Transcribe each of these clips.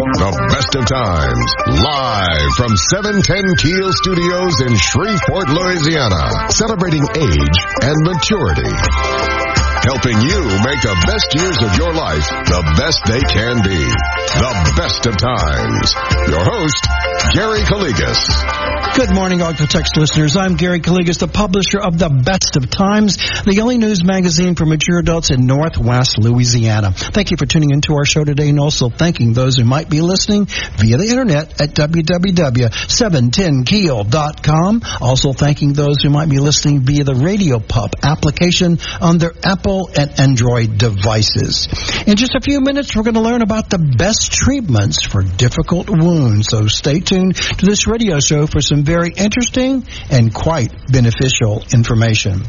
The best of times, live from 710 KEEL Studios in Shreveport, Louisiana, celebrating age and maturity. Helping you make the best years of your life the best they can be. The best of times. Your host, Gary Calligas. Good morning, Arklatex listeners. I'm Gary Calligas, the publisher of The Best of Times, the only news magazine for mature adults in Northwest Louisiana. Thank you for tuning into our show today and also thanking those who might be listening via the internet at www.710keel.com. Also thanking those who might be listening via the RadioPUP application on their Apple and Android devices. In just a few minutes, we're going to learn about the best treatments for difficult wounds. So stay tuned to this radio show for some very interesting and quite beneficial information.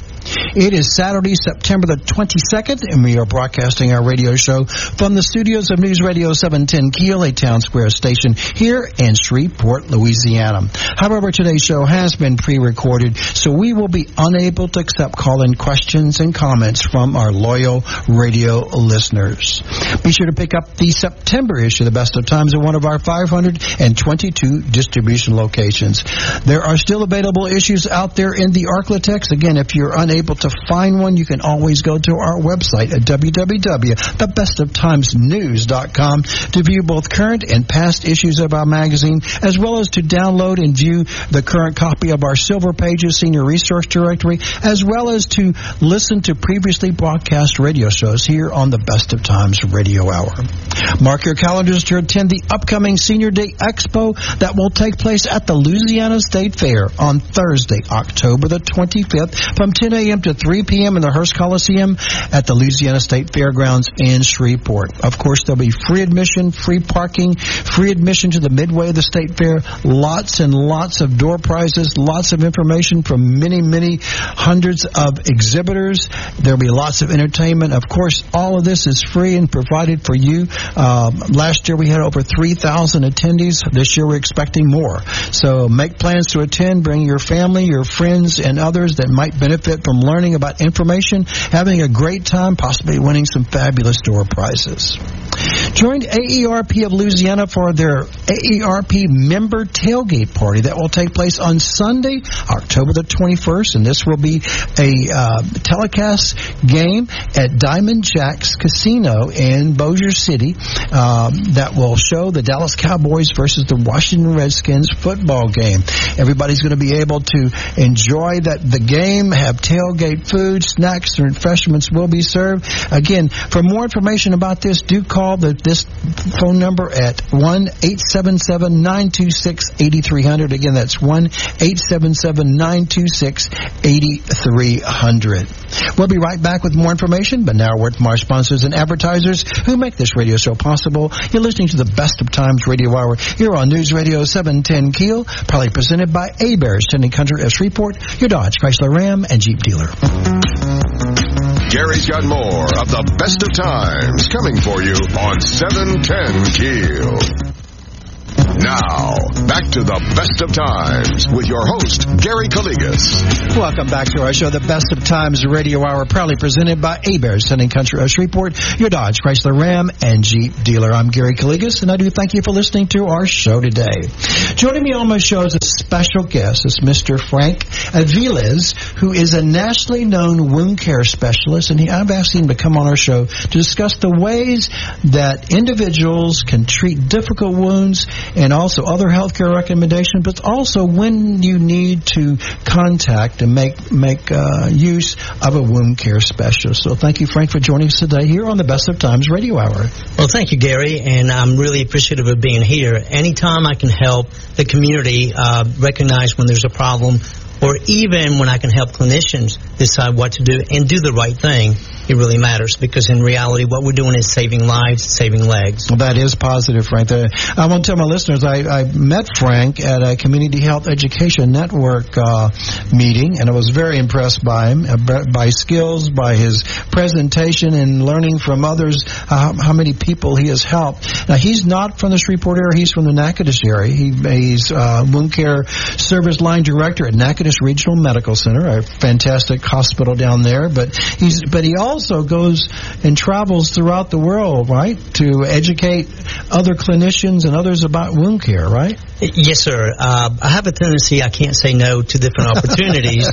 It is Saturday, September the 22nd, and we are broadcasting our radio show from the studios of News Radio 710 KEEL, a town square station here in Shreveport, Louisiana. However, today's show has been pre-recorded, so we will be unable to accept call-in questions and comments from our loyal radio listeners. Be sure to pick up the September issue the Best of Times at one of our 522 distribution locations. There are still available issues out there in the Arklatex. Again, if you're unable to find one, you can always go to our website at www.thebestoftimesnews.com to view both current and past issues of our magazine, as well as to download and view the current copy of our Silver Pages Senior Resource Directory, as well as to listen to previously broadcast radio shows here on the Best of Times Radio Hour. Mark your calendars to attend the upcoming Senior Day Expo that will take place at the Louisiana State Fair on Thursday, October the 25th from 10 a.m. to 3 p.m. in the Hirsch Coliseum at the Louisiana State Fairgrounds in Shreveport. Of course, there'll be free admission, free parking, free admission to the midway of the State Fair, lots and lots of door prizes, lots of information from many, many hundreds of exhibitors. There'll be lots of entertainment. Of course, all of this is free and provided for you. Um, last year we had over 3,000 attendees. This year we're expecting more. So make plans to attend. Bring your family, your friends, and others that might benefit from learning about information, having a great time, possibly winning some fabulous door prizes. Join AARP of Louisiana for their AARP member tailgate party that will take place on Sunday, October the 21st, and this will be a uh, telecast game at Diamond Jacks Casino in Bossier City um, that will show the Dallas Cowboys versus the Washington Redskins football game. Everybody's going to be able to enjoy that the game, have tailgate food, snacks, and refreshments will be served. Again, for more information about this, do call the, this phone number at 1 877 926 8300. Again, that's 1 877 926 8300. We'll be right back with more information, but now a word from our sponsors and advertisers who make this radio show possible. You're listening to the Best of Times Radio Hour here on News Radio 710 KEEL, proudly presented by Hebert's, Sending Country of Shreveport, your Dodge, Chrysler Ram, and Jeep dealer. Gary's got more of the best of times coming for you on 710 KEEL. Now, back to the best of times with your host, Gary Calligas. Welcome back to our show, the Best of Times Radio Hour, proudly presented by Hebert's, Sending Country of Shreveport, your Dodge, Chrysler Ram, and Jeep dealer. I'm Gary Calligas, and I do thank you for listening to our show today. Joining me on my show is a special guest, is Mr. Frank Aviles, who is a nationally known wound care specialist, and he, I've asked him to come on our show to discuss the ways that individuals can treat difficult wounds and also other healthcare recommendations, but also when you need to contact and make make uh, use of a wound care specialist. So thank you, Frank, for joining us today here on the Best of Times Radio Hour. Well, thank you, Gary, and I'm really appreciative of being here. Anytime I can help the community uh, recognize when there's a problem or even when I can help clinicians decide what to do and do the right thing, it really matters because in reality, what we're doing is saving lives, saving legs. Well, that is positive, Frank. I want to tell my listeners I, I met Frank at a Community Health Education Network uh, meeting, and I was very impressed by him, uh, by skills, by his presentation, and learning from others uh, how many people he has helped. Now, he's not from the Shreveport area; he's from the Natchitoches area. He, he's uh, wound care service line director at Natchitoches Regional Medical Center, a fantastic hospital down there. But he's but he also also goes and travels throughout the world, right, to educate other clinicians and others about wound care, right? Yes, sir. Uh, I have a tendency I can't say no to different opportunities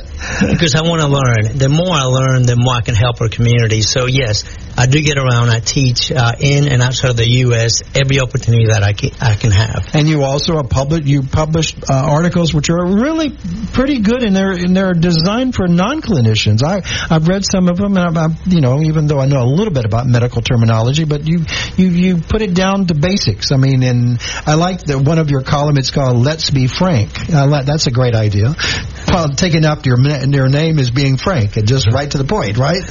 because I want to learn. The more I learn, the more I can help our community. So yes, I do get around. I teach uh, in and outside of the U.S. every opportunity that I can, I can have. And you also are public. You publish uh, articles which are really pretty good, and they're and they're designed for non-clinicians. I I've read some of them, and I'm, I'm, you know, even though I know a little bit about medical terminology, but you you you put it down to basics. I mean, and I like that one of your columns. It's called "Let's Be Frank." Uh, that's a great idea. Well, taking up your your name is being frank and just right to the point, right?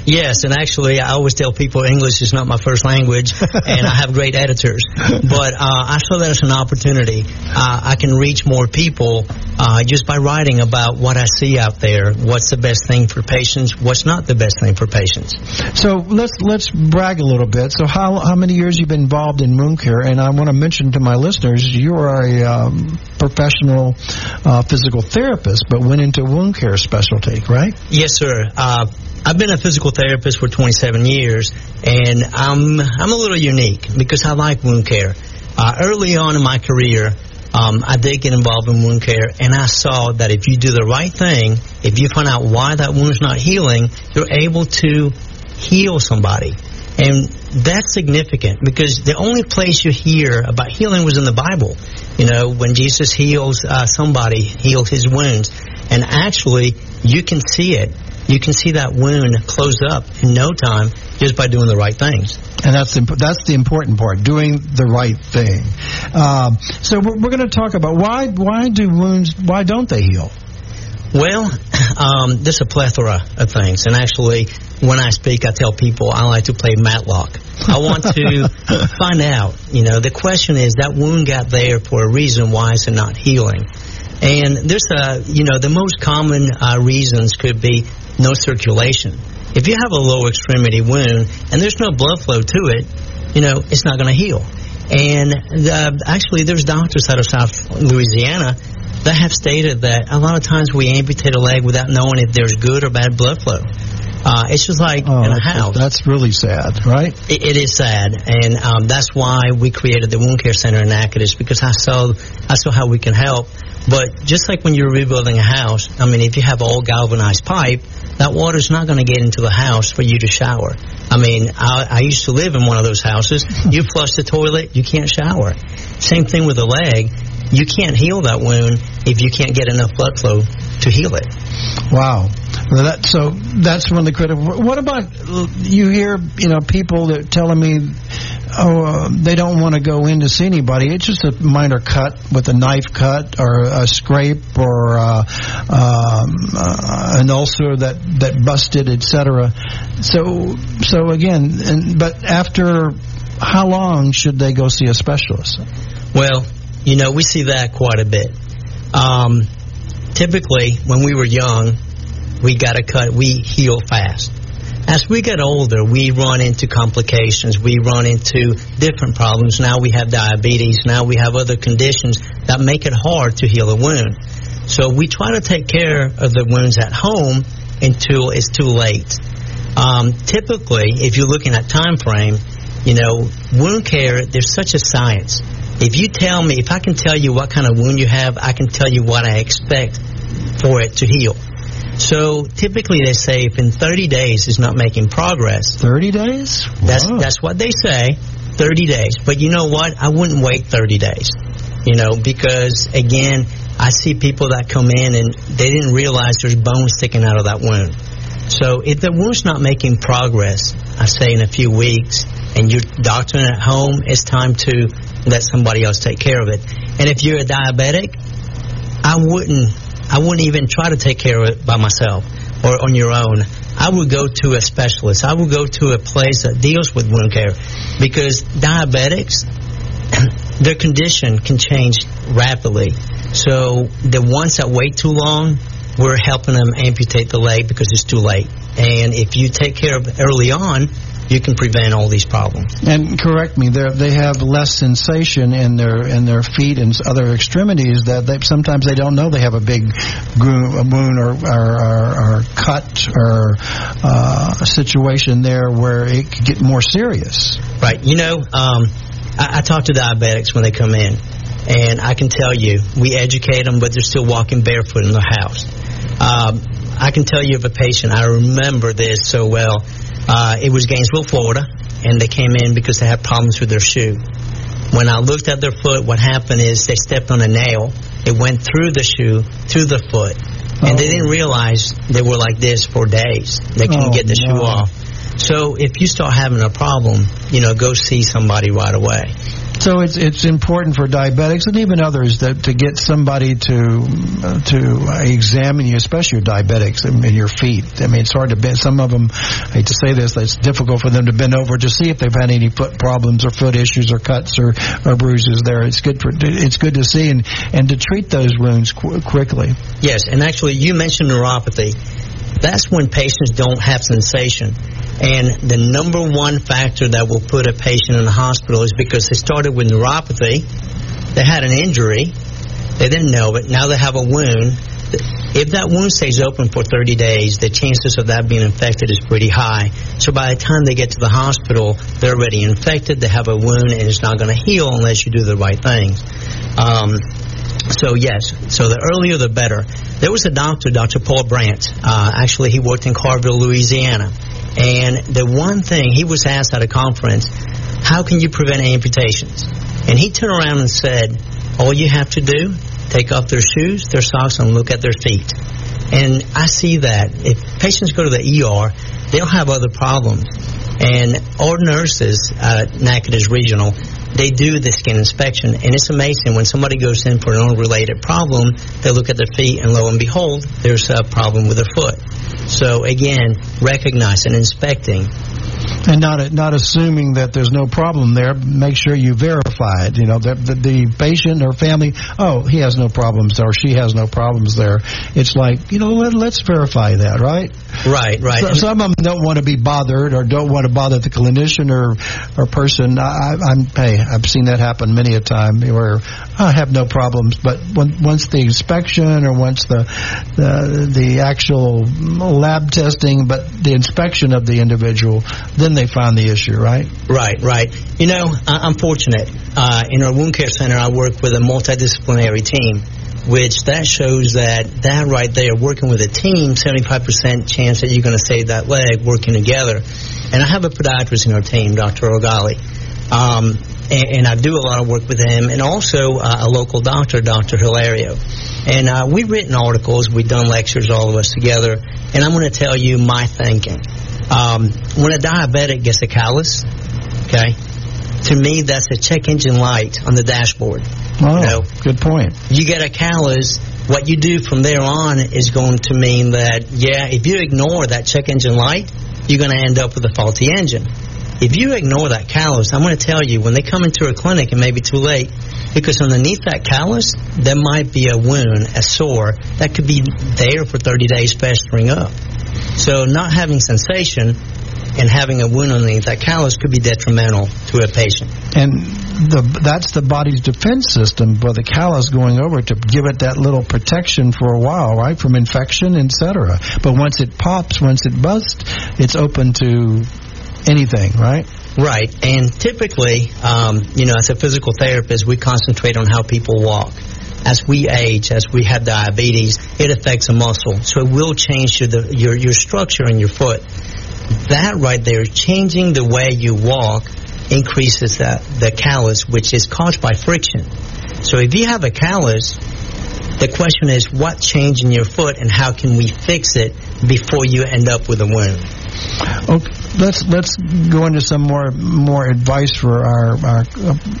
yes, and actually, I always tell people English is not my first language, and I have great editors. But uh, I saw that as an opportunity. Uh, I can reach more people uh, just by writing about what I see out there. What's the best thing for patients? What's not the best thing for patients? So let's let's brag a little bit. So how how many years you've been involved in wound care? And I want to mention to my listeners, you are a um, professional uh, physical therapist, but went into wound care specialty, right? Yes, sir. Uh, I've been a physical therapist for 27 years, and I'm I'm a little unique because I like wound care. Uh, early on in my career, um, I did get involved in wound care, and I saw that if you do the right thing, if you find out why that wound's not healing, you're able to heal somebody. And that's significant because the only place you hear about healing was in the Bible. You know, when Jesus heals uh, somebody, heals his wounds. And actually, you can see it. You can see that wound close up in no time just by doing the right things. And that's the, that's the important part, doing the right thing. Um, so we're, we're going to talk about why why do wounds why don't they heal? Well, um, there's a plethora of things, and actually, when I speak, I tell people I like to play Matlock. I want to find out. You know, the question is that wound got there for a reason. Why is it not healing? And there's a, you know, the most common uh, reasons could be no circulation. If you have a low extremity wound and there's no blood flow to it, you know, it's not going to heal. And uh, actually, there's doctors out of South Louisiana that have stated that a lot of times we amputate a leg without knowing if there's good or bad blood flow. Uh, it's just like oh, in a house. That's really sad, right? it, it is sad, and um, that's why we created the wound care center in Natchitoches because I saw I saw how we can help. But just like when you're rebuilding a house, I mean, if you have old galvanized pipe, that water's not going to get into the house for you to shower. I mean, I, I used to live in one of those houses. You flush the toilet, you can't shower. Same thing with the leg. You can't heal that wound if you can't get enough blood flow to heal it. Wow. That, so that's one of the critical. What about you hear, you know, people that telling me, oh, uh, they don't want to go in to see anybody. It's just a minor cut with a knife cut or a scrape or uh, um, uh, an ulcer that that busted, etc. So, so again, and, but after how long should they go see a specialist? Well, you know, we see that quite a bit. Um, typically, when we were young, we got to cut, we heal fast. As we get older, we run into complications. We run into different problems. Now we have diabetes. Now we have other conditions that make it hard to heal a wound. So we try to take care of the wounds at home until it's too late. Um, typically, if you're looking at time frame, you know, wound care, there's such a science. If you tell me, if I can tell you what kind of wound you have, I can tell you what I expect for it to heal. So typically they say if in 30 days is not making progress. 30 days? That's that's what they say. 30 days. But you know what? I wouldn't wait 30 days. You know, because again, I see people that come in and they didn't realize there's bone sticking out of that wound. So if the wound's not making progress, I say in a few weeks, and you're doctoring at home, it's time to let somebody else take care of it. And if you're a diabetic, I wouldn't I wouldn't even try to take care of it by myself or on your own. I would go to a specialist. I would go to a place that deals with wound care because diabetics, their condition can change rapidly. So the ones that wait too long, we're helping them amputate the leg because it's too late. And if you take care of early on, you can prevent all these problems. And correct me, they have less sensation in their in their feet and other extremities that they, sometimes they don't know they have a big wound or, or, or, or cut or uh, situation there where it could get more serious. Right. You know, um, I, I talk to diabetics when they come in, and I can tell you, we educate them, but they're still walking barefoot in the house. Um, I can tell you of a patient, I remember this so well. Uh, it was Gainesville, Florida, and they came in because they had problems with their shoe. When I looked at their foot, what happened is they stepped on a nail. It went through the shoe, through the foot, and oh. they didn't realize they were like this for days. They couldn't oh, get the no. shoe off. So if you start having a problem, you know, go see somebody right away. So it's it's important for diabetics and even others that to get somebody to uh, to examine you, especially your diabetics and your feet. I mean, it's hard to bend. Some of them, I hate to say this, it's difficult for them to bend over to see if they've had any foot problems or foot issues or cuts or, or bruises. There, it's good for it's good to see and and to treat those wounds qu- quickly. Yes, and actually, you mentioned neuropathy. That's when patients don't have sensation. And the number one factor that will put a patient in the hospital is because they started with neuropathy, they had an injury, they didn't know it, now they have a wound. If that wound stays open for 30 days, the chances of that being infected is pretty high. So by the time they get to the hospital, they're already infected, they have a wound, and it's not going to heal unless you do the right things. Um, so yes, so the earlier the better. There was a doctor, Dr. Paul Brand. Uh, actually, he worked in Carville, Louisiana. And the one thing he was asked at a conference, how can you prevent amputations? And he turned around and said, all you have to do, take off their shoes, their socks, and look at their feet. And I see that. If patients go to the ER, they'll have other problems. And our nurses at Natchitoches Regional, they do the skin inspection, and it's amazing when somebody goes in for an unrelated problem, they look at their feet, and lo and behold, there's a problem with their foot. So again, recognizing, inspecting, and not not assuming that there's no problem there. Make sure you verify it. You know, the, the, the patient or family, oh, he has no problems or she has no problems there. It's like, you know, let, let's verify that, right? Right, right. So, some of them don't want to be bothered or don't want to bother the clinician or or person. I, I'm hey, I've seen that happen many a time where I have no problems, but when, once the inspection or once the the the actual lab testing, but the inspection of the individual, then they find the issue, right? Right, right. You know, I'm fortunate. Uh, in our wound care center, I work with a multidisciplinary team, which that shows that that right there, working with a team, 75% chance that you're going to save that leg working together. And I have a podiatrist in our team, Dr. Ogali. Um, and, and, I do a lot of work with him, and also uh, a local doctor, Dr. Hilario. And uh, we've written articles, we've done lectures, all of us together, and I'm going to tell you my thinking. Um, when a diabetic gets a callus, okay, to me that's a check engine light on the dashboard. Oh, you know? good point. You get a callus, what you do from there on is going to mean that, yeah, if you ignore that check engine light, you're going to end up with a faulty engine. If you ignore that callus, I'm going to tell you, when they come into a clinic, it may be too late because underneath that callus, there might be a wound, a sore, that could be there for 30 days festering up. So not having sensation and having a wound underneath that callus could be detrimental to a patient. And the, that's the body's defense system for the callus going over to give it that little protection for a while, right, from infection, etc. But once it pops, once it busts, it's open to anything, right? Right. And typically, um, you know, as a physical therapist, we concentrate on how people walk as we age, as we have diabetes, it affects a muscle. So it will change your, your, your structure in your foot. That right there, changing the way you walk, increases that, the callus, which is caused by friction. So if you have a callus, the question is what change in your foot and how can we fix it before you end up with a wound? Okay, let's let's go into some more more advice for our, our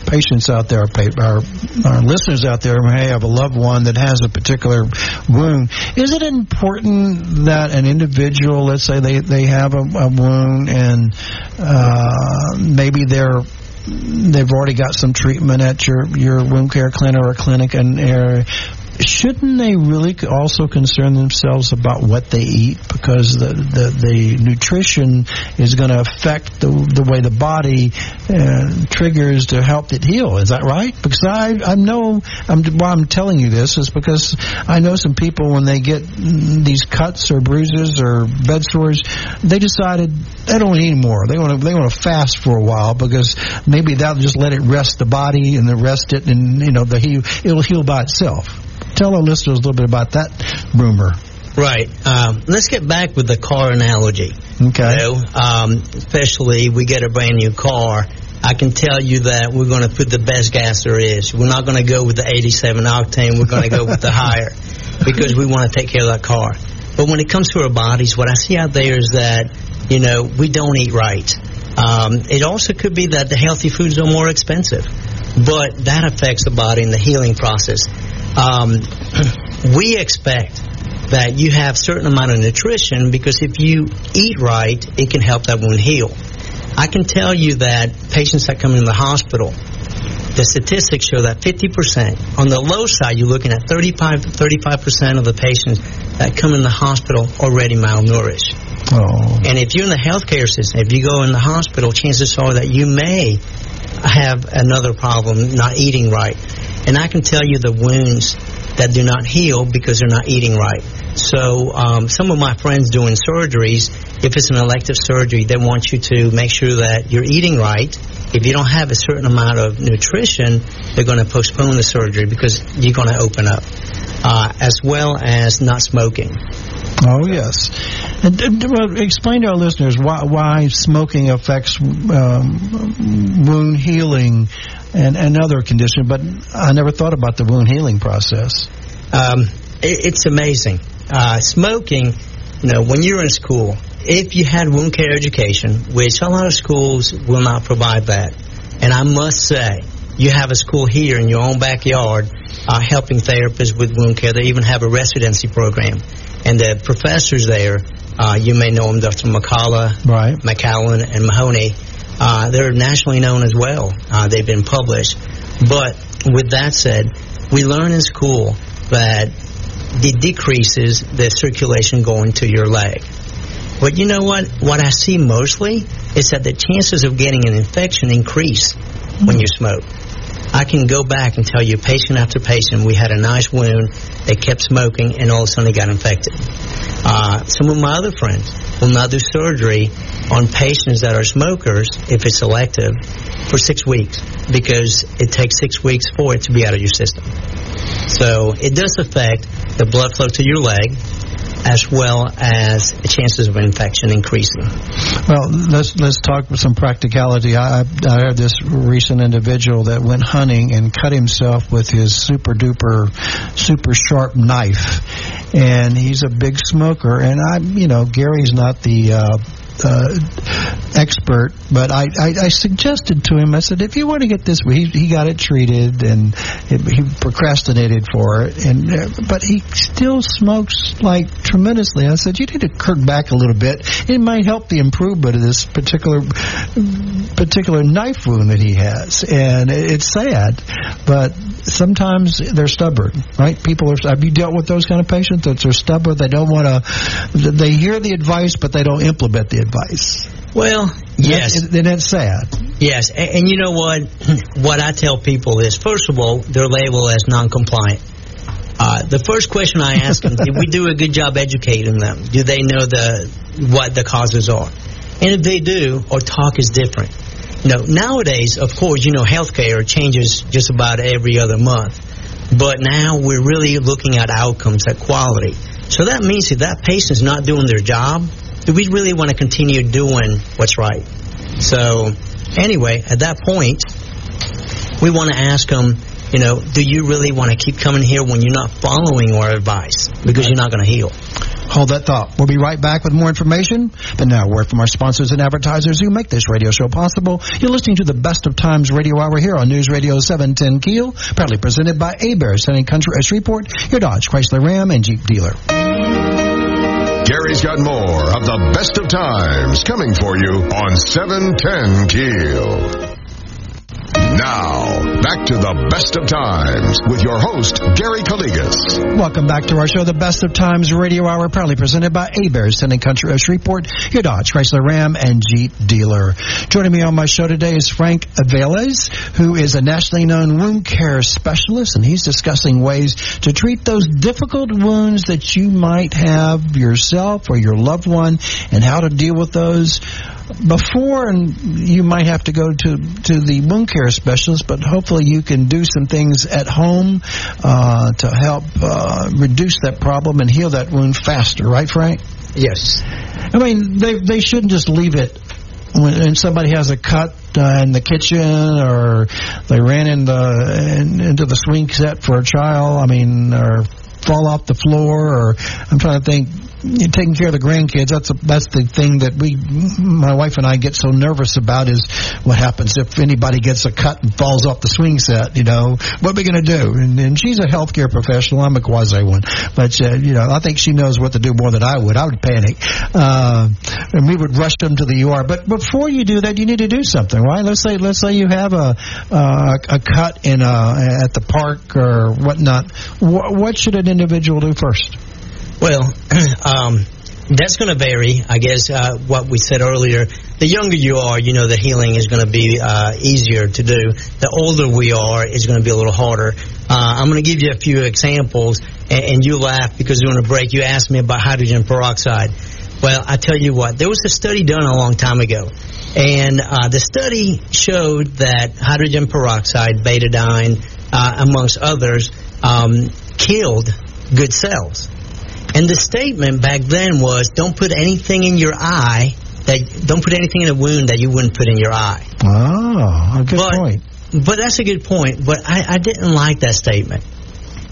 patients out there, our, our listeners out there who may have a loved one that has a particular wound. Is it important that an individual, let's say they they have a, a wound and uh, maybe they're they've already got some treatment at your your wound care clinic or clinic and shouldn't they really also concern themselves about what they eat because the the, the nutrition is going to affect the the way the body uh, triggers to help it heal? Is that right? Because I I know I'm why I'm telling you this is because I know some people when they get these cuts or bruises or bed sores, they decided they don't eat more They want to they want to fast for a while because maybe that'll just let it rest the body and then rest it and you know the heal it'll heal by itself. Tell our listeners a little bit about that rumor. Right. Um, let's get back with the car analogy. Okay. You know, um, especially we get a brand new car. I can tell you that we're going to put the best gas there is. We're not going to go with the 87 octane. We're going to go with the higher because we want to take care of that car. But when it comes to our bodies, what I see out there is that, you know, we don't eat right. Um, it also could be that the healthy foods are more expensive, but that affects the body and the healing process. Um, we expect that you have certain amount of nutrition because if you eat right, it can help that wound heal. I can tell you that patients that come in the hospital, the statistics show that 50%, on the low side, you're looking at 35 to 35% of the patients that come in the hospital already malnourished. Oh. And if you're in the healthcare system, if you go in the hospital, chances are that you may have another problem, not eating right. And I can tell you the wounds that do not heal because they're not eating right. So um, some of my friends doing surgeries, if it's an elective surgery, they want you to make sure that you're eating right. If you don't have a certain amount of nutrition, they're going to postpone the surgery because you're going to open up, uh, as well as not smoking. Oh yes, and, well, explain to our listeners why, why smoking affects um, wound healing and, and other conditions. But I never thought about the wound healing process. Um, it, it's amazing. Uh, smoking, you know, when you're in school, if you had wound care education, which a lot of schools will not provide that, and I must say, you have a school here in your own backyard uh, helping therapists with wound care. They even have a residency program. And the professors there, uh, you may know them, Dr. McCulloch, Right. McCowan, and Mahoney. Uh, they're nationally known as well. Uh, they've been published. But with that said, we learn in school that it decreases the circulation going to your leg. But you know what? What I see mostly is that the chances of getting an infection increase when you smoke. I can go back and tell you patient after patient, we had a nice wound, they kept smoking, and all of a sudden they got infected. Uh, some of my other friends will not do surgery on patients that are smokers, if it's elective, for six weeks because it takes six weeks for it to be out of your system. So it does affect the blood flow to your leg as well as the chances of infection increasing. Well, let's let's talk with some practicality. I, I I heard this recent individual that went hunting and cut himself with his super duper, super sharp knife, and he's a big smoker. And I, you know, Gary's not the. Uh, uh, expert, but I, I, I suggested to him. I said, if you want to get this, he he got it treated and it, he procrastinated for it, and uh, but he still smokes like tremendously. I said, you need to kirk back a little bit. It might help the improvement of this particular particular knife wound that he has, and it's sad, but sometimes they're stubborn, right? People are. Have you dealt with those kind of patients that are stubborn? They don't want to. They hear the advice, but they don't implement the advice. Well, yes. And that's sad. Yes, and, and you know what? what I tell people is, first of all, they're labeled as non-compliant. Uh, the first question I ask them: Did we do a good job educating them? Do they know the what the causes are? And if they do, our talk is different. Know, nowadays, of course, you know, healthcare changes just about every other month. But now we're really looking at outcomes, at quality. So that means if that patient's not doing their job, do we really want to continue doing what's right? So, anyway, at that point, we want to ask them, you know, do you really want to keep coming here when you're not following our advice because you're not going to heal? Hold that thought. We'll be right back with more information. But now, word from our sponsors and advertisers who make this radio show possible. You're listening to the Best of Times Radio Hour here on News Radio 710 KEEL, proudly presented by Hebert, Sending Country at Shreveport, your Dodge, Chrysler, Ram, and Jeep dealer. Gary's got more of the best of times coming for you on 710 KEEL. Now, back to the best of times with your host, Gary Calligas. Welcome back to our show, The Best of Times Radio Hour, proudly presented by Hebert's, Sending Country of Shreveport, your Dodge, Chrysler Ram, and Jeep dealer. Joining me on my show today is Frank Aviles, who is a nationally known wound care specialist, and he's discussing ways to treat those difficult wounds that you might have yourself or your loved one, and how to deal with those before and you might have to go to to the wound care specialist but hopefully you can do some things at home uh, to help uh, reduce that problem and heal that wound faster. Right frank? Yes. i mean they they shouldn't just leave it. When somebody has a cut uh, in the kitchen or they ran in the in, into the swing set for a child i mean or fall off the floor or i'm trying to think taking care of the grandkids that's a, that's the thing that we my wife and I get so nervous about is what happens if anybody gets a cut and falls off the swing set you know? What are we going to do? And, and she's a healthcare professional. I'm a quasi one but uh, you know I think she knows what to do more than I would. I would panic. Uh, and we would rush them to the UR but before you do that you need to do something right? Let's say let's say you have a uh, a cut in a at the park or whatnot. What, what should an individual do first Well, um, that's going to vary. I guess uh, what we said earlier. The younger you are, you know, the healing is going to be uh, easier to do. The older we are, it's going to be a little harder. Uh, I'm going to give you a few examples, and, and you laugh because during a break you asked me about hydrogen peroxide. Well, I tell you what, there was a study done a long time ago, and uh, the study showed that hydrogen peroxide, betadine, uh, amongst others, um, killed good cells. And the statement back then was, "Don't put anything in your eye that don't put anything in a wound that you wouldn't put in your eye." oh a good But- point But that's a good point. But I, I didn't like that statement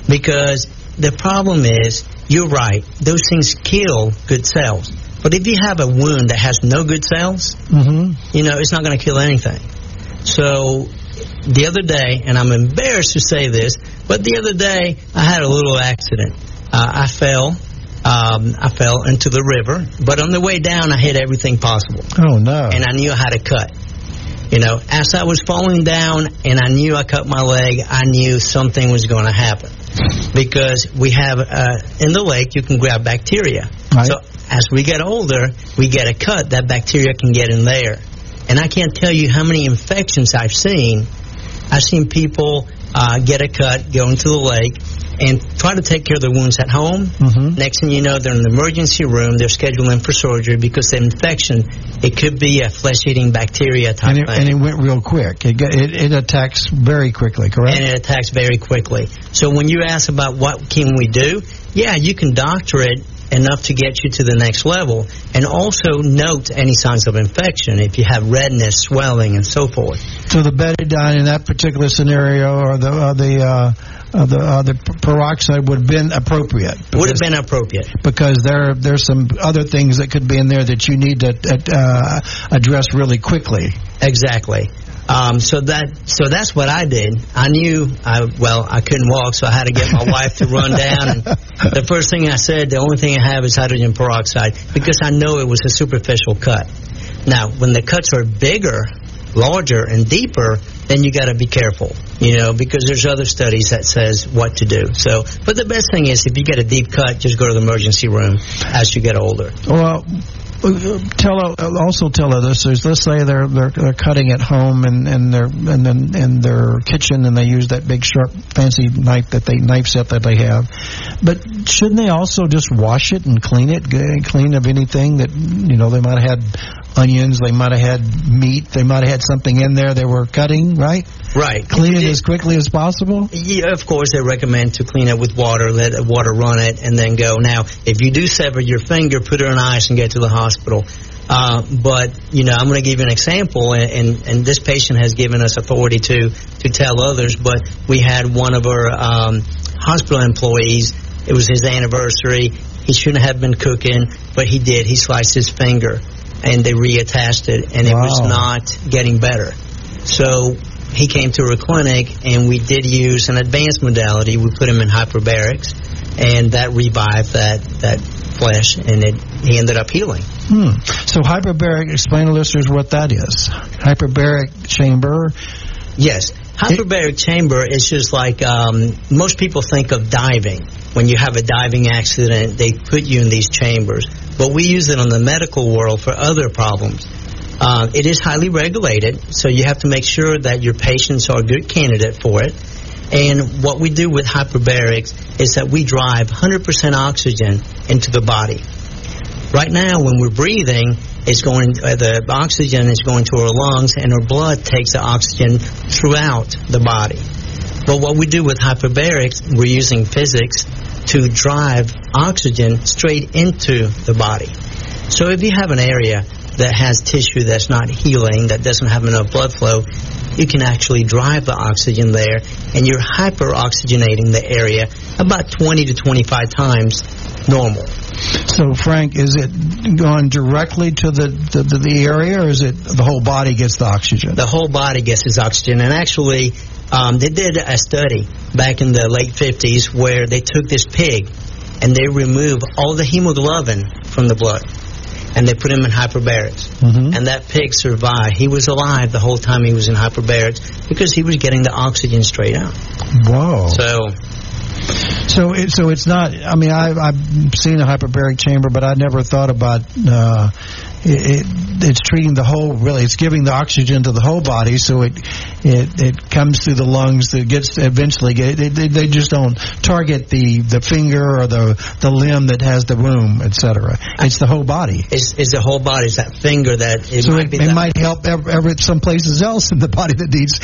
because the problem is, you're right. Those things kill good cells. But if you have a wound that has no good cells, hmm you know, it's not going to kill anything. So the other day, and I'm embarrassed to say this, but the other day I had a little accident. Uh, I fell. Um, I fell into the river, but on the way down, I hit everything possible, oh no and I knew how to cut. You know, as I was falling down, and I knew I cut my leg, I knew something was going to happen because we have uh, in the lake you can grab bacteria. Right. So as we get older, we get a cut that bacteria can get in there, and I can't tell you how many infections I've seen. I've seen people uh, get a cut, go into the lake, and try to take care of their wounds at home. Mhm. Next thing you know, they're in the emergency room. They're scheduling for surgery because the infection it could be a flesh-eating bacteria type and it, thing and it went real quick. It, it it attacks very quickly, correct? and it attacks very quickly. So when you ask about what can we do, yeah, you can doctor it enough to get you to the next level, and also note any signs of infection if you have redness, swelling, and so forth. so the betadine in that particular scenario, or the uh, the uh, uh, the uh, the peroxide would have been appropriate. Would have because- been appropriate. because there there's some other things that could be in there that you need to uh, address really quickly. Exactly. Um, so that so that's what I did. I knew I well I couldn't walk, so I had to get my wife to run down. And the first thing I said, the only thing I have is hydrogen peroxide because I know it was a superficial cut. Now, when the cuts are bigger, larger, and deeper, then you got to be careful, you know, because there's other studies that says what to do. So, but the best thing is if you get a deep cut, just go to the emergency room as you get older. Well, tell also tell listeners. Let's say they're they're, they're cutting at home and and their and then in their kitchen and they use that big sharp fancy knife that they knife set that they have. But shouldn't they also just wash it and clean it, clean of anything that you know they might have had onions, they might have had meat, they might have had something in there they were cutting, right? Right. Clean it as quickly as possible. Yeah, of course, they recommend to clean it with water, let the water run it, and then go. Now, if you do sever your finger, put it on ice and get to the hospital. Uh, but you know, I'm going to give you an example, and, and and this patient has given us authority to to tell others. But we had one of our um, hospital employees. It was his anniversary. He shouldn't have been cooking, but he did. He sliced his finger, and they reattached it, and it was not getting better. So he came to our clinic, and we did use an advanced modality. We put him in hyperbarics, and that revived that that flesh, and it he ended up healing. Hmm. So hyperbaric, explain to listeners what that is. Hyperbaric chamber. Yes. Hyperbaric chamber is just like um, most people think of diving. When you have a diving accident, they put you in these chambers. But we use it in the medical world for other problems. Uh, it is highly regulated, so you have to make sure that your patients are a good candidate for it. And what we do with hyperbarics is that we drive 100% oxygen into the body. Right now, when we're breathing, it's going uh, the oxygen is going to our lungs, and our blood takes the oxygen throughout the body. But what we do with hyperbarics, we're using physics to drive oxygen straight into the body. So if you have an area that has tissue that's not healing, that doesn't have enough blood flow, you can actually drive the oxygen there, and you're hyperoxygenating the area about 20 to 25 times normal. So, Frank, is it going directly to the, the, the, area, or is it the whole body gets the oxygen? The whole body gets its oxygen, and actually, um, they did a study back in the late 50s where they took this pig and they removed all the hemoglobin from the blood and they put him in hyperbarics. Mhm. And that pig survived. He was alive the whole time he was in hyperbarics because he was getting the oxygen straight out. Whoa. So, So it, so it's not. I mean, I, I've seen a hyperbaric chamber, but I never thought about uh, it, it. It's treating the whole. Really, it's giving the oxygen to the whole body, so it it it comes through the lungs. That gets eventually get. They, they, they just don't target the the finger or the the limb that has the wound, etc. It's the whole body. it's, it's the whole body. It's that finger that it So might it, be it might help ever, ever some places else in the body that needs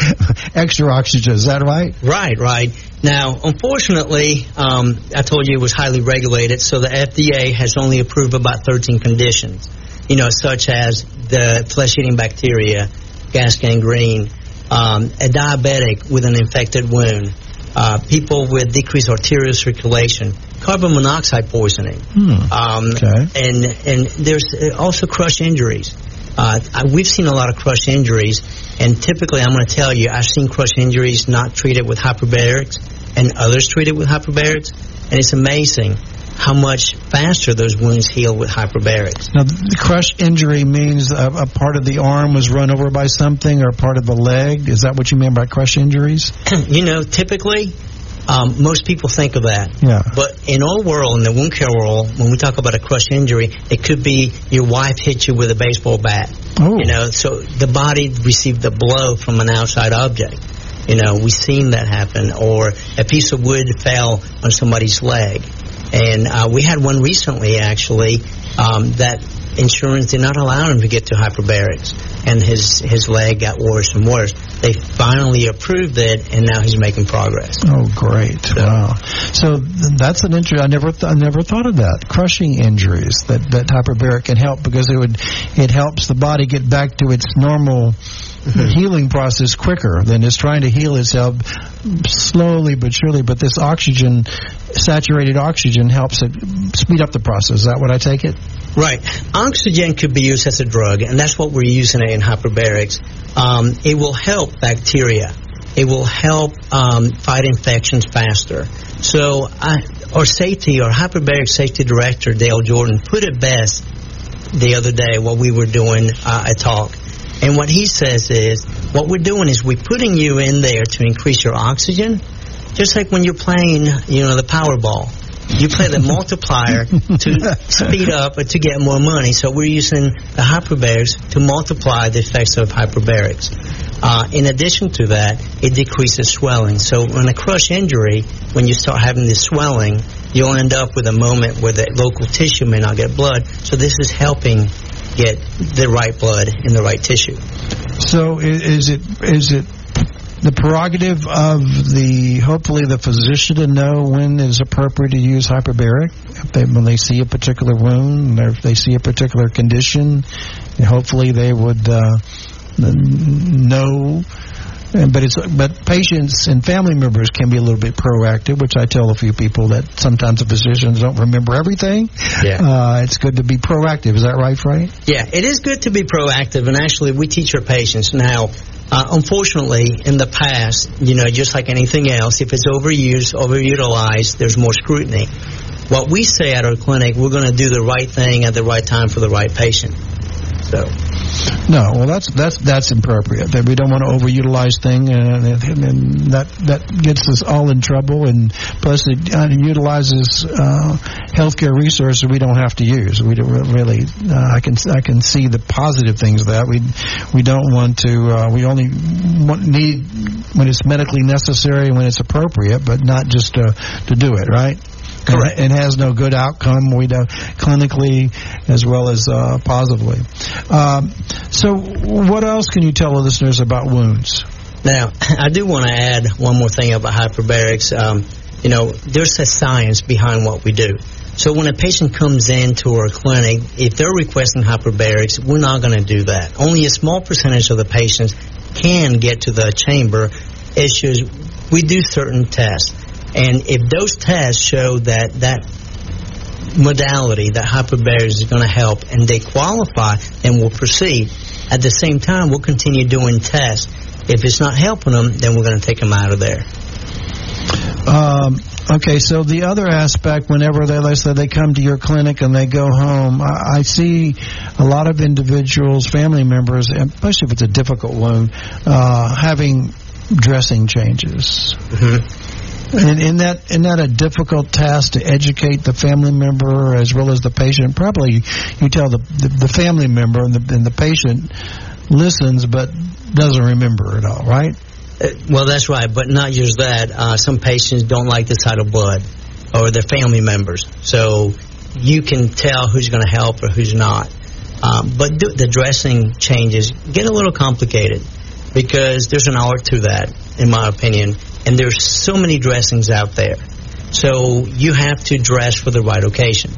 extra oxygen. Is that right? Right, right. Now, unfortunately, um, I told you it was highly regulated, so the FDA has only approved about 13 conditions, you know, such as the flesh-eating bacteria, gas gangrene, um, a diabetic with an infected wound, uh, people with decreased arterial circulation, carbon monoxide poisoning, Hmm. um, Okay. and and there's uh, also crush injuries. Uh, I, we've seen a lot of crush injuries, and typically, I'm going to tell you, I've seen crush injuries not treated with hyperbarics, and others treated with hyperbarics, and it's amazing how much faster those wounds heal with hyperbarics. Now, the crush injury means a, a part of the arm was run over by something, or a part of the leg. Is that what you mean by crush injuries? you know, typically, um, most people think of that. Yeah. But in our world, in the wound care world, when we talk about a crush injury, it could be your wife hit you with a baseball bat. Oh. You know, so the body received the blow from an outside object. You know, we've seen that happen. Or a piece of wood fell on somebody's leg. And uh, we had one recently, actually, um, that insurance did not allow him to get to hyperbarics. And his, his leg got worse and worse. They finally approved it, and now he's making progress. Oh, great! Wow. So that's an injury. I never, th- I never thought of that. Crushing injuries that that hyperbaric can help because it would, it helps the body get back to its normal healing process quicker than it's trying to heal itself slowly but surely. But this oxygen, saturated oxygen, helps it speed up the process. Is that what I take it? Right. Oxygen could be used as a drug, and that's what we're using it in hyperbarics. Um, it will help bacteria. It will help um, fight infections faster. So, I, our safety, our hyperbaric safety director, Dale Jordan, put it best the other day while we were doing uh, a talk. And what he says is, what we're doing is we're putting you in there to increase your oxygen, just like when you're playing, you know, the Powerball. You play the multiplier to speed up or to get more money. So we're using the hyperbarics to multiply the effects of hyperbarics. Uh, in addition to that, it decreases swelling. So on a crush injury, when you start having this swelling, you'll end up with a moment where the local tissue may not get blood. So this is helping get the right blood in the right tissue. So is it is it the prerogative of the hopefully the physician to know when is appropriate to use hyperbaric they, when they see a particular wound or if they see a particular condition hopefully they would uh, know but it's but patients and family members can be a little bit proactive, which I tell a few people that sometimes the physicians don't remember everything. Yeah. Uh, it's good to be proactive. Is that right, Frank? Yeah, it is good to be proactive, and actually, we teach our patients now. Uh, unfortunately, in the past, you know, just like anything else, if it's overused, overutilized, there's more scrutiny. What we say at our clinic, we're going to do the right thing at the right time for the right patient. So, No, well, that's that's that's appropriate. That we don't want to overutilize thing, and, and that that gets us all in trouble. And plus, it uh, utilizes uh, healthcare resources we don't have to use. We don't really. Uh, I can I can see the positive things that. We we don't want to. Uh, we only want, need when it's medically necessary when it's appropriate, but not just to, to do it. Right. Correct. And, has no good outcome. We know clinically as well as uh, positively. Um, so, what else can you tell the listeners about wounds? Now, I do want to add one more thing about hyperbarics. Um, you know, there's a science behind what we do. So when a patient comes into our clinic, if they're requesting hyperbarics, we're not going to do that. Only a small percentage of the patients can get to the chamber issues. We do certain tests. And if those tests show that that modality, that hyperbarics is going to help, and they qualify, then we'll proceed. At the same time, we'll continue doing tests. If it's not helping them, then we're going to take them out of there. Um, okay, so the other aspect, whenever they, let's say they come to your clinic and they go home, I, I see a lot of individuals, family members, especially if it's a difficult wound, uh, having dressing changes. Mm-hmm. And in that, in that a difficult task to educate the family member as well as the patient? Probably you tell the the, the family member and the, and the patient listens but doesn't remember it all, right? Uh, well, that's right, but not just that. Uh, some patients don't like the sight of blood, or their family members. So you can tell who's going to help or who's not. Um, but th- the dressing changes get a little complicated because there's an art to that, in my opinion and there's so many dressings out there. So you have to dress for the right occasion.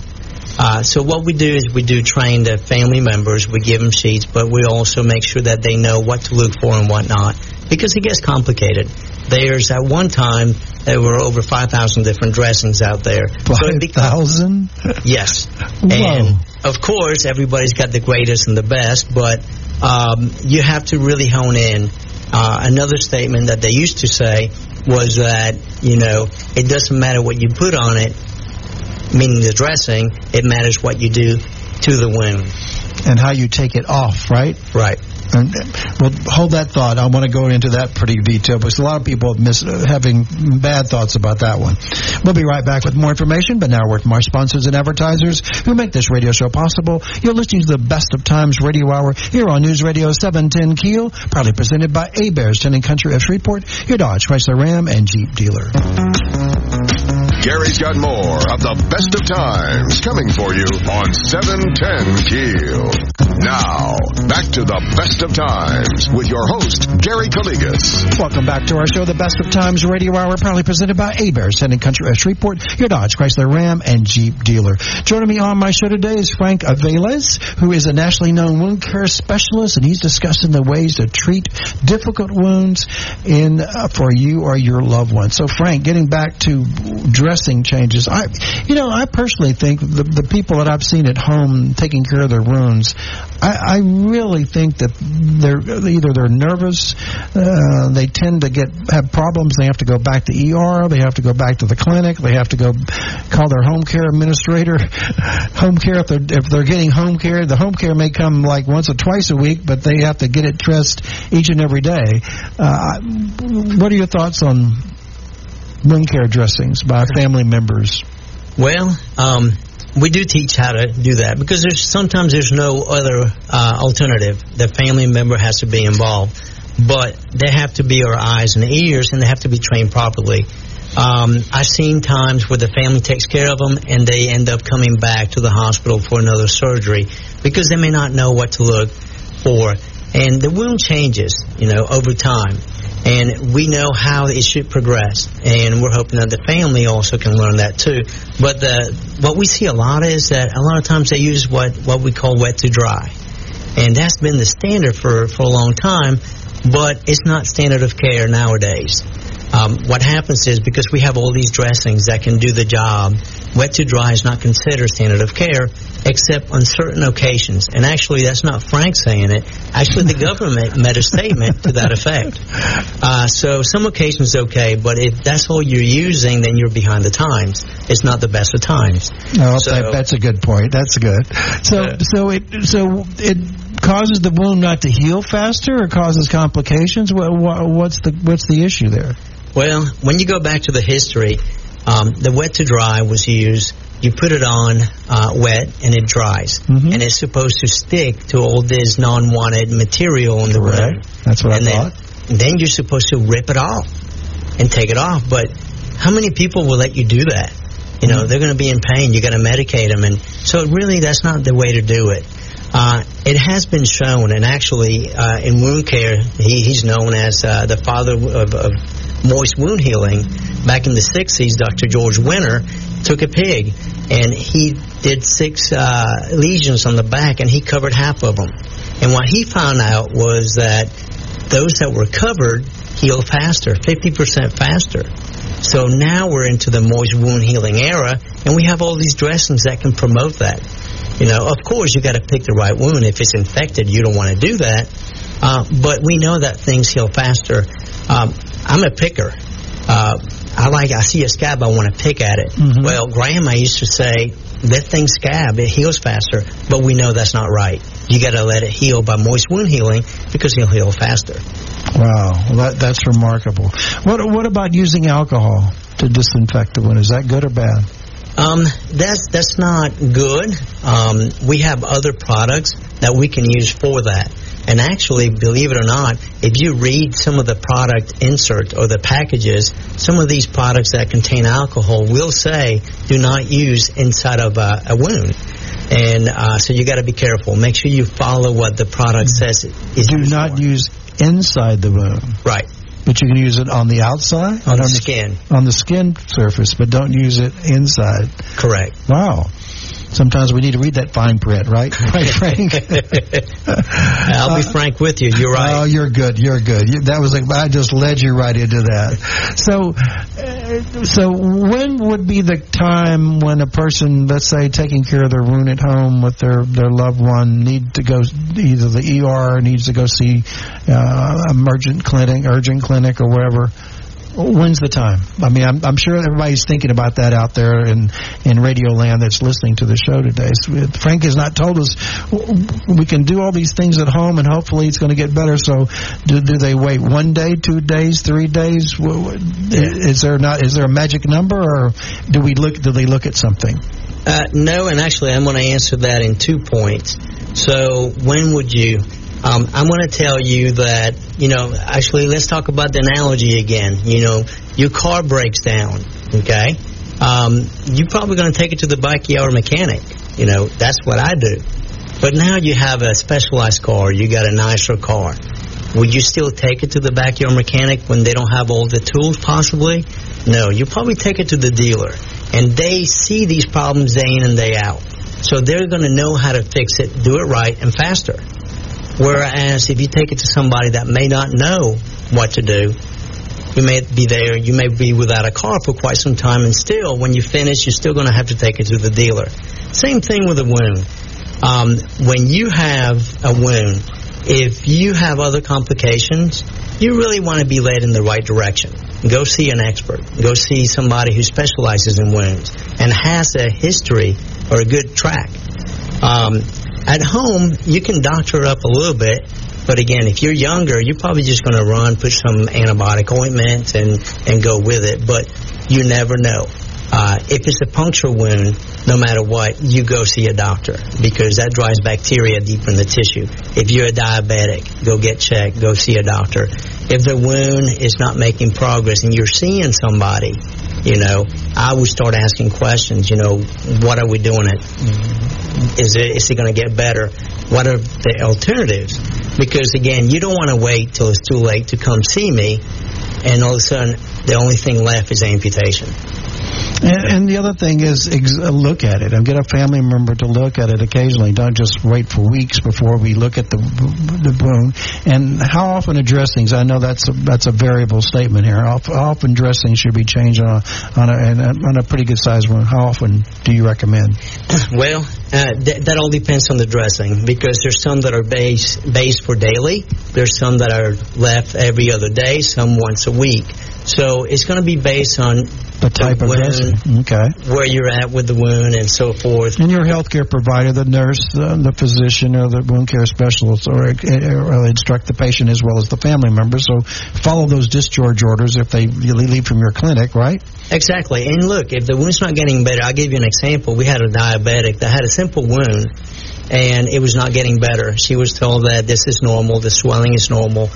Uh, so what we do is we do train the family members. We give them sheets, but we also make sure that they know what to look for and what not, because it gets complicated. There's at one time there were over 5,000 different dressings out there. 5,000? So yes. Whoa. And of course, everybody's got the greatest and the best, but um, you have to really hone in. Uh, another statement that they used to say was that, you know, it doesn't matter what you put on it, meaning the dressing, it matters what you do to the wound. And how you take it off, right? Right. Well, hold that thought. I want to go into that pretty detail because a lot of people have miss, uh, having bad thoughts about that one. We'll be right back with more information, but now with our sponsors and advertisers who make this radio show possible. You're listening to the Best of Times Radio Hour here on News Radio 710 KEEL, proudly presented by Hebert's, Tending Country of Shreveport, your Dodge, Chrysler Ram, and Jeep dealer. Gary's got more of the best of times coming for you on 710 KEEL. Now, back to the best of times with your host, Gary Calligas. Welcome back to our show, the Best of Times Radio Hour, proudly presented by Hebert's, Tending Country of Shreveport, your Dodge, Chrysler Ram, and Jeep dealer. Joining me on my show today is Frank Aviles, who is a nationally known wound care specialist, and he's discussing the ways to treat difficult wounds in uh, for you or your loved one. So, Frank, getting back to dressing changes, I, you know, I personally think the the people that I've seen at home taking care of their wounds, I, I really think that they're either they're nervous, uh, they tend to get have problems, they have to go back to ER, they have to go back to the clinic, they have to go call their home care administrator. home care if they're if they're getting home care, the home care may come like once or twice a week, but they have to get it dressed each and every day. Uh, what are your thoughts on wound care dressings by family members? Well, um, we do teach how to do that because there's sometimes there's no other uh, alternative. The family member has to be involved, but they have to be our eyes and ears, and they have to be trained properly. Um, I've seen times where the family takes care of them, and they end up coming back to the hospital for another surgery because they may not know what to look for, and the wound changes, you know, over time and we know how it should progress. And we're hoping that the family also can learn that too. But the, what we see a lot is that a lot of times they use what, what we call wet to dry. And that's been the standard for, for a long time, but it's not standard of care nowadays. Um, what happens is because we have all these dressings that can do the job, wet to dry is not considered standard of care except on certain occasions. And actually, that's not Frank saying it. Actually, the government made a statement to that effect. Uh, so some occasions okay, but if that's all you're using, then you're behind the times. It's not the best of times. No, so, that, that's a good point. That's good. So, so it so it causes the wound not to heal faster, or causes complications. What, what, what's the what's the issue there? Well, when you go back to the history, um, the wet to dry was used. You put it on uh, wet and it dries, mm-hmm. and it's supposed to stick to all this non-wanted material in the wound. That's what and I then, thought. Then you're supposed to rip it off and take it off. But how many people will let you do that? You know, mm-hmm. they're going to be in pain. You got to medicate them, and so really, that's not the way to do it. Uh, it has been shown, and actually, uh, in wound care, he, he's known as uh, the father of, of moist wound healing. Back in the 60s, Dr. George Winter took a pig and he did six uh, lesions on the back and he covered half of them. And what he found out was that those that were covered healed faster, 50% faster. So now we're into the moist wound healing era and we have all these dressings that can promote that. You know, of course, you got to pick the right wound. If it's infected, you don't want to do that. Uh, but we know that things heal faster. Um, I'm a picker. Uh, I like, I see a scab, I want to pick at it. Mm-hmm. Well, Grandma used to say, let things scab, it heals faster, but we know that's not right. You got to let it heal by moist wound healing because it'll heal faster. Wow, that, that's remarkable. What what about using alcohol to disinfect the wound? Is that good or bad? Um, that's that's not good. Um, we have other products that we can use for that. And actually, believe it or not, if you read some of the product insert or the packages, some of these products that contain alcohol will say do not use inside of a, a wound. And uh, so you got to be careful. Make sure you follow what the product says. Is do not for. use inside the wound. Right. But you can use it on the outside? On, on the skin. On the skin surface, but don't use it inside. Correct. Wow sometimes we need to read that fine print, right? Right, Frank? I'll be frank with you. You're right. Oh, you're good. You're good. You, that was like, I just led you right into that. So, uh, so when would be the time when a person, let's say, taking care of their wound at home with their their loved one, need to go either the ER, needs to go see uh, emergent clinic, urgent clinic, or wherever? When's the time? I mean, I'm, I'm, sure everybody's thinking about that out there in, in Radio Land that's listening to the show today. So Frank has not told us we can do all these things at home and hopefully it's going to get better. So do, do they wait one day, two days, three days? Is there not, is there a magic number or do we look, do they look at something? Uh, no, and actually I'm going to answer that in two points. So when would you um, I'm going to tell you that, you know, actually, let's talk about the analogy again. You know, your car breaks down, okay? Um, you're probably going to take it to the backyard mechanic. You know, that's what I do. But now you have a specialized car, you got a nicer car. Would you still take it to the backyard mechanic when they don't have all the tools possibly? No, you probably take it to the dealer. And they see these problems day in and day out. So they're going to know how to fix it, do it right, and faster. Whereas if you take it to somebody that may not know what to do, you may be there, you may be without a car for quite some time, and still, when you finish, you're still going to have to take it to the dealer. Same thing with a wound. Um, when you have a wound, if you have other complications, you really want to be led in the right direction. Go see an expert. Go see somebody who specializes in wounds and has a history or a good track. Um, at home, you can doctor up a little bit, but again, if you're younger, you're probably just going to run, put some antibiotic ointment, and and go with it. But you never know. Uh, if it's a puncture wound, no matter what, you go see a doctor because that drives bacteria deep in the tissue. If you're a diabetic, go get checked, go see a doctor. If the wound is not making progress and you're seeing somebody, you know, I would start asking questions, you know, what are we doing it? Is it, is it going to get better? What are the alternatives? Because again, you don't want to wait till it's too late to come see me and all of a sudden the only thing left is amputation. And, and the other thing is, ex- look at it and get a family member to look at it occasionally. Don't just wait for weeks before we look at the the wound. And how often are dressings? I know that's a, that's a variable statement here. How often dressings should be changed on a on a, on a pretty good sized wound? How often do you recommend? Well, uh, th- that all depends on the dressing because there's some that are base based for daily. There's some that are left every other day. Some once a week. So it's going to be based on the type of dressing. Okay. Where you're at with the wound and so forth. And your healthcare provider, the nurse, the, the physician, or the wound care specialist, or, or instruct the patient as well as the family member. So follow those discharge orders if they really leave from your clinic, right? Exactly. And look, if the wound's not getting better, I'll give you an example. We had a diabetic that had a simple wound and it was not getting better. She was told that this is normal, the swelling is normal.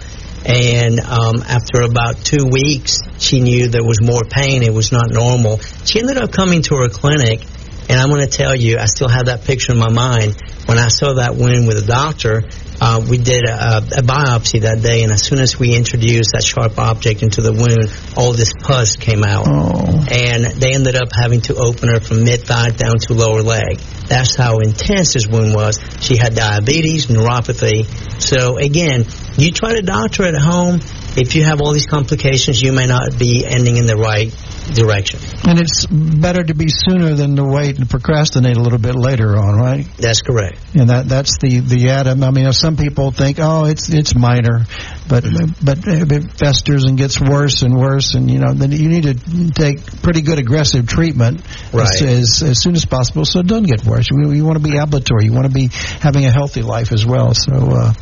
And um, after about two weeks, she knew there was more pain. It was not normal. She ended up coming to her clinic, and I'm going to tell you, I still have that picture in my mind. When I saw that wound with the doctor, uh, we did a, a, biopsy that day, and as soon as we introduced that sharp object into the wound, all this pus came out. Oh. And they ended up having to open her from mid thigh down to lower leg. That's how intense this wound was. She had diabetes, neuropathy. So again, you try to doctor at home. If you have all these complications, you may not be ending in the right direction. And it's better to be sooner than to wait and procrastinate a little bit later on, right? That's correct. And that that's the the atom. I mean, some people think, oh, it's it's minor, but but it festers and gets worse and worse, and you know, then you need to take pretty good aggressive treatment right. as, as, as soon as possible, so it doesn't get worse. You, you want to be ambulatory. You want to be having a healthy life as well. So. Uh,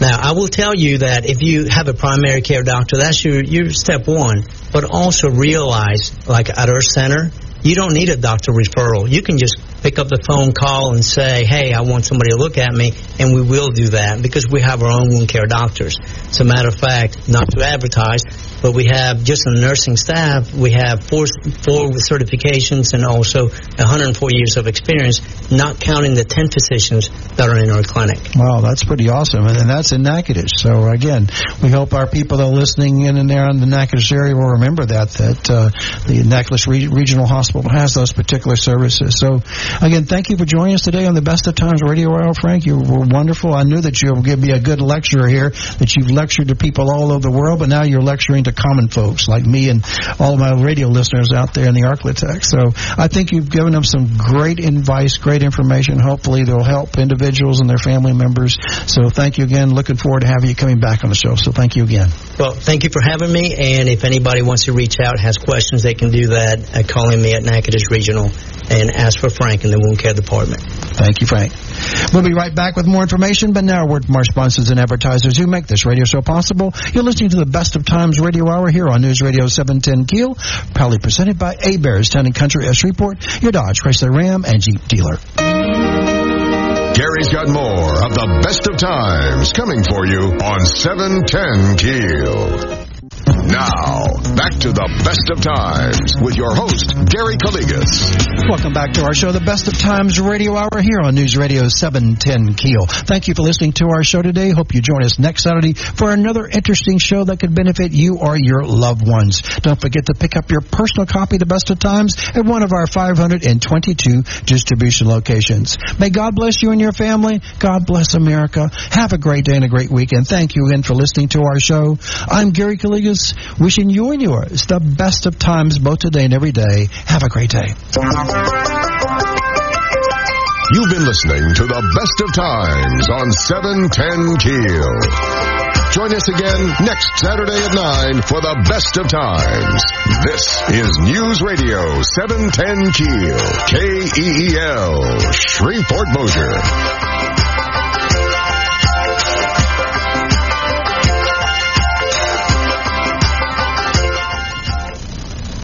now, I will tell you that if you have a primary care doctor, that's your, your step one. But also realize, like at our center, you don't need a doctor referral. You can just pick up the phone call and say, hey, I want somebody to look at me, and we will do that because we have our own wound care doctors. As a matter of fact, not to advertise, but we have just in the nursing staff, we have four, four certifications and also 104 years of experience, not counting the 10 physicians that are in our clinic. Wow, that's pretty awesome. And that's in Natchitoches. So again, we hope our people that are listening in and there in the Natchitoches area will remember that, that uh, the Natchitoches Re- Regional Hospital has those particular services. So again, thank you for joining us today on the Best of Times Radio Hour, Frank. You were wonderful. I knew that you would me a good lecturer here, that you've lectured to people all over the world, but now you're lecturing to common folks like me and all of my radio listeners out there in the Arklatex. So I think you've given them some great advice, great information. Hopefully they'll help individuals and their family members. So thank you again. Looking forward to having you coming back on the show. So thank you again. Well, thank you for having me. And if anybody wants to reach out, has questions, they can do that at calling me at Natchitoches Regional and ask for Frank in the wound care department. Thank you, Frank. We'll be right back with more information, but now a word from our sponsors and advertisers who make this radio show possible. You're listening to the Best of Times Radio Hour here on News Radio 710 KEEL, proudly presented by Hebert's Town and Country of Shreveport, your Dodge, Chrysler Ram, and Jeep dealer. Gary's got more of the best of times coming for you on 710 KEEL. Now, back to the best of times with your host, Gary Calligas. Welcome back to our show, the best of times radio hour here on News Radio 710 KEEL. Thank you for listening to our show today. Hope you join us next Saturday for another interesting show that could benefit you or your loved ones. Don't forget to pick up your personal copy of the best of times at one of our 522 distribution locations. May God bless you and your family. God bless America. Have a great day and a great weekend. Thank you again for listening to our show. I'm Gary Calligas wishing you and yours the best of times both today and every day. Have a great day. You've been listening to the best of times on 710 KEEL. Join us again next Saturday at 9 for the best of times. This is News Radio 710 KEEL, K-E-E-L, Shreveport Bossier.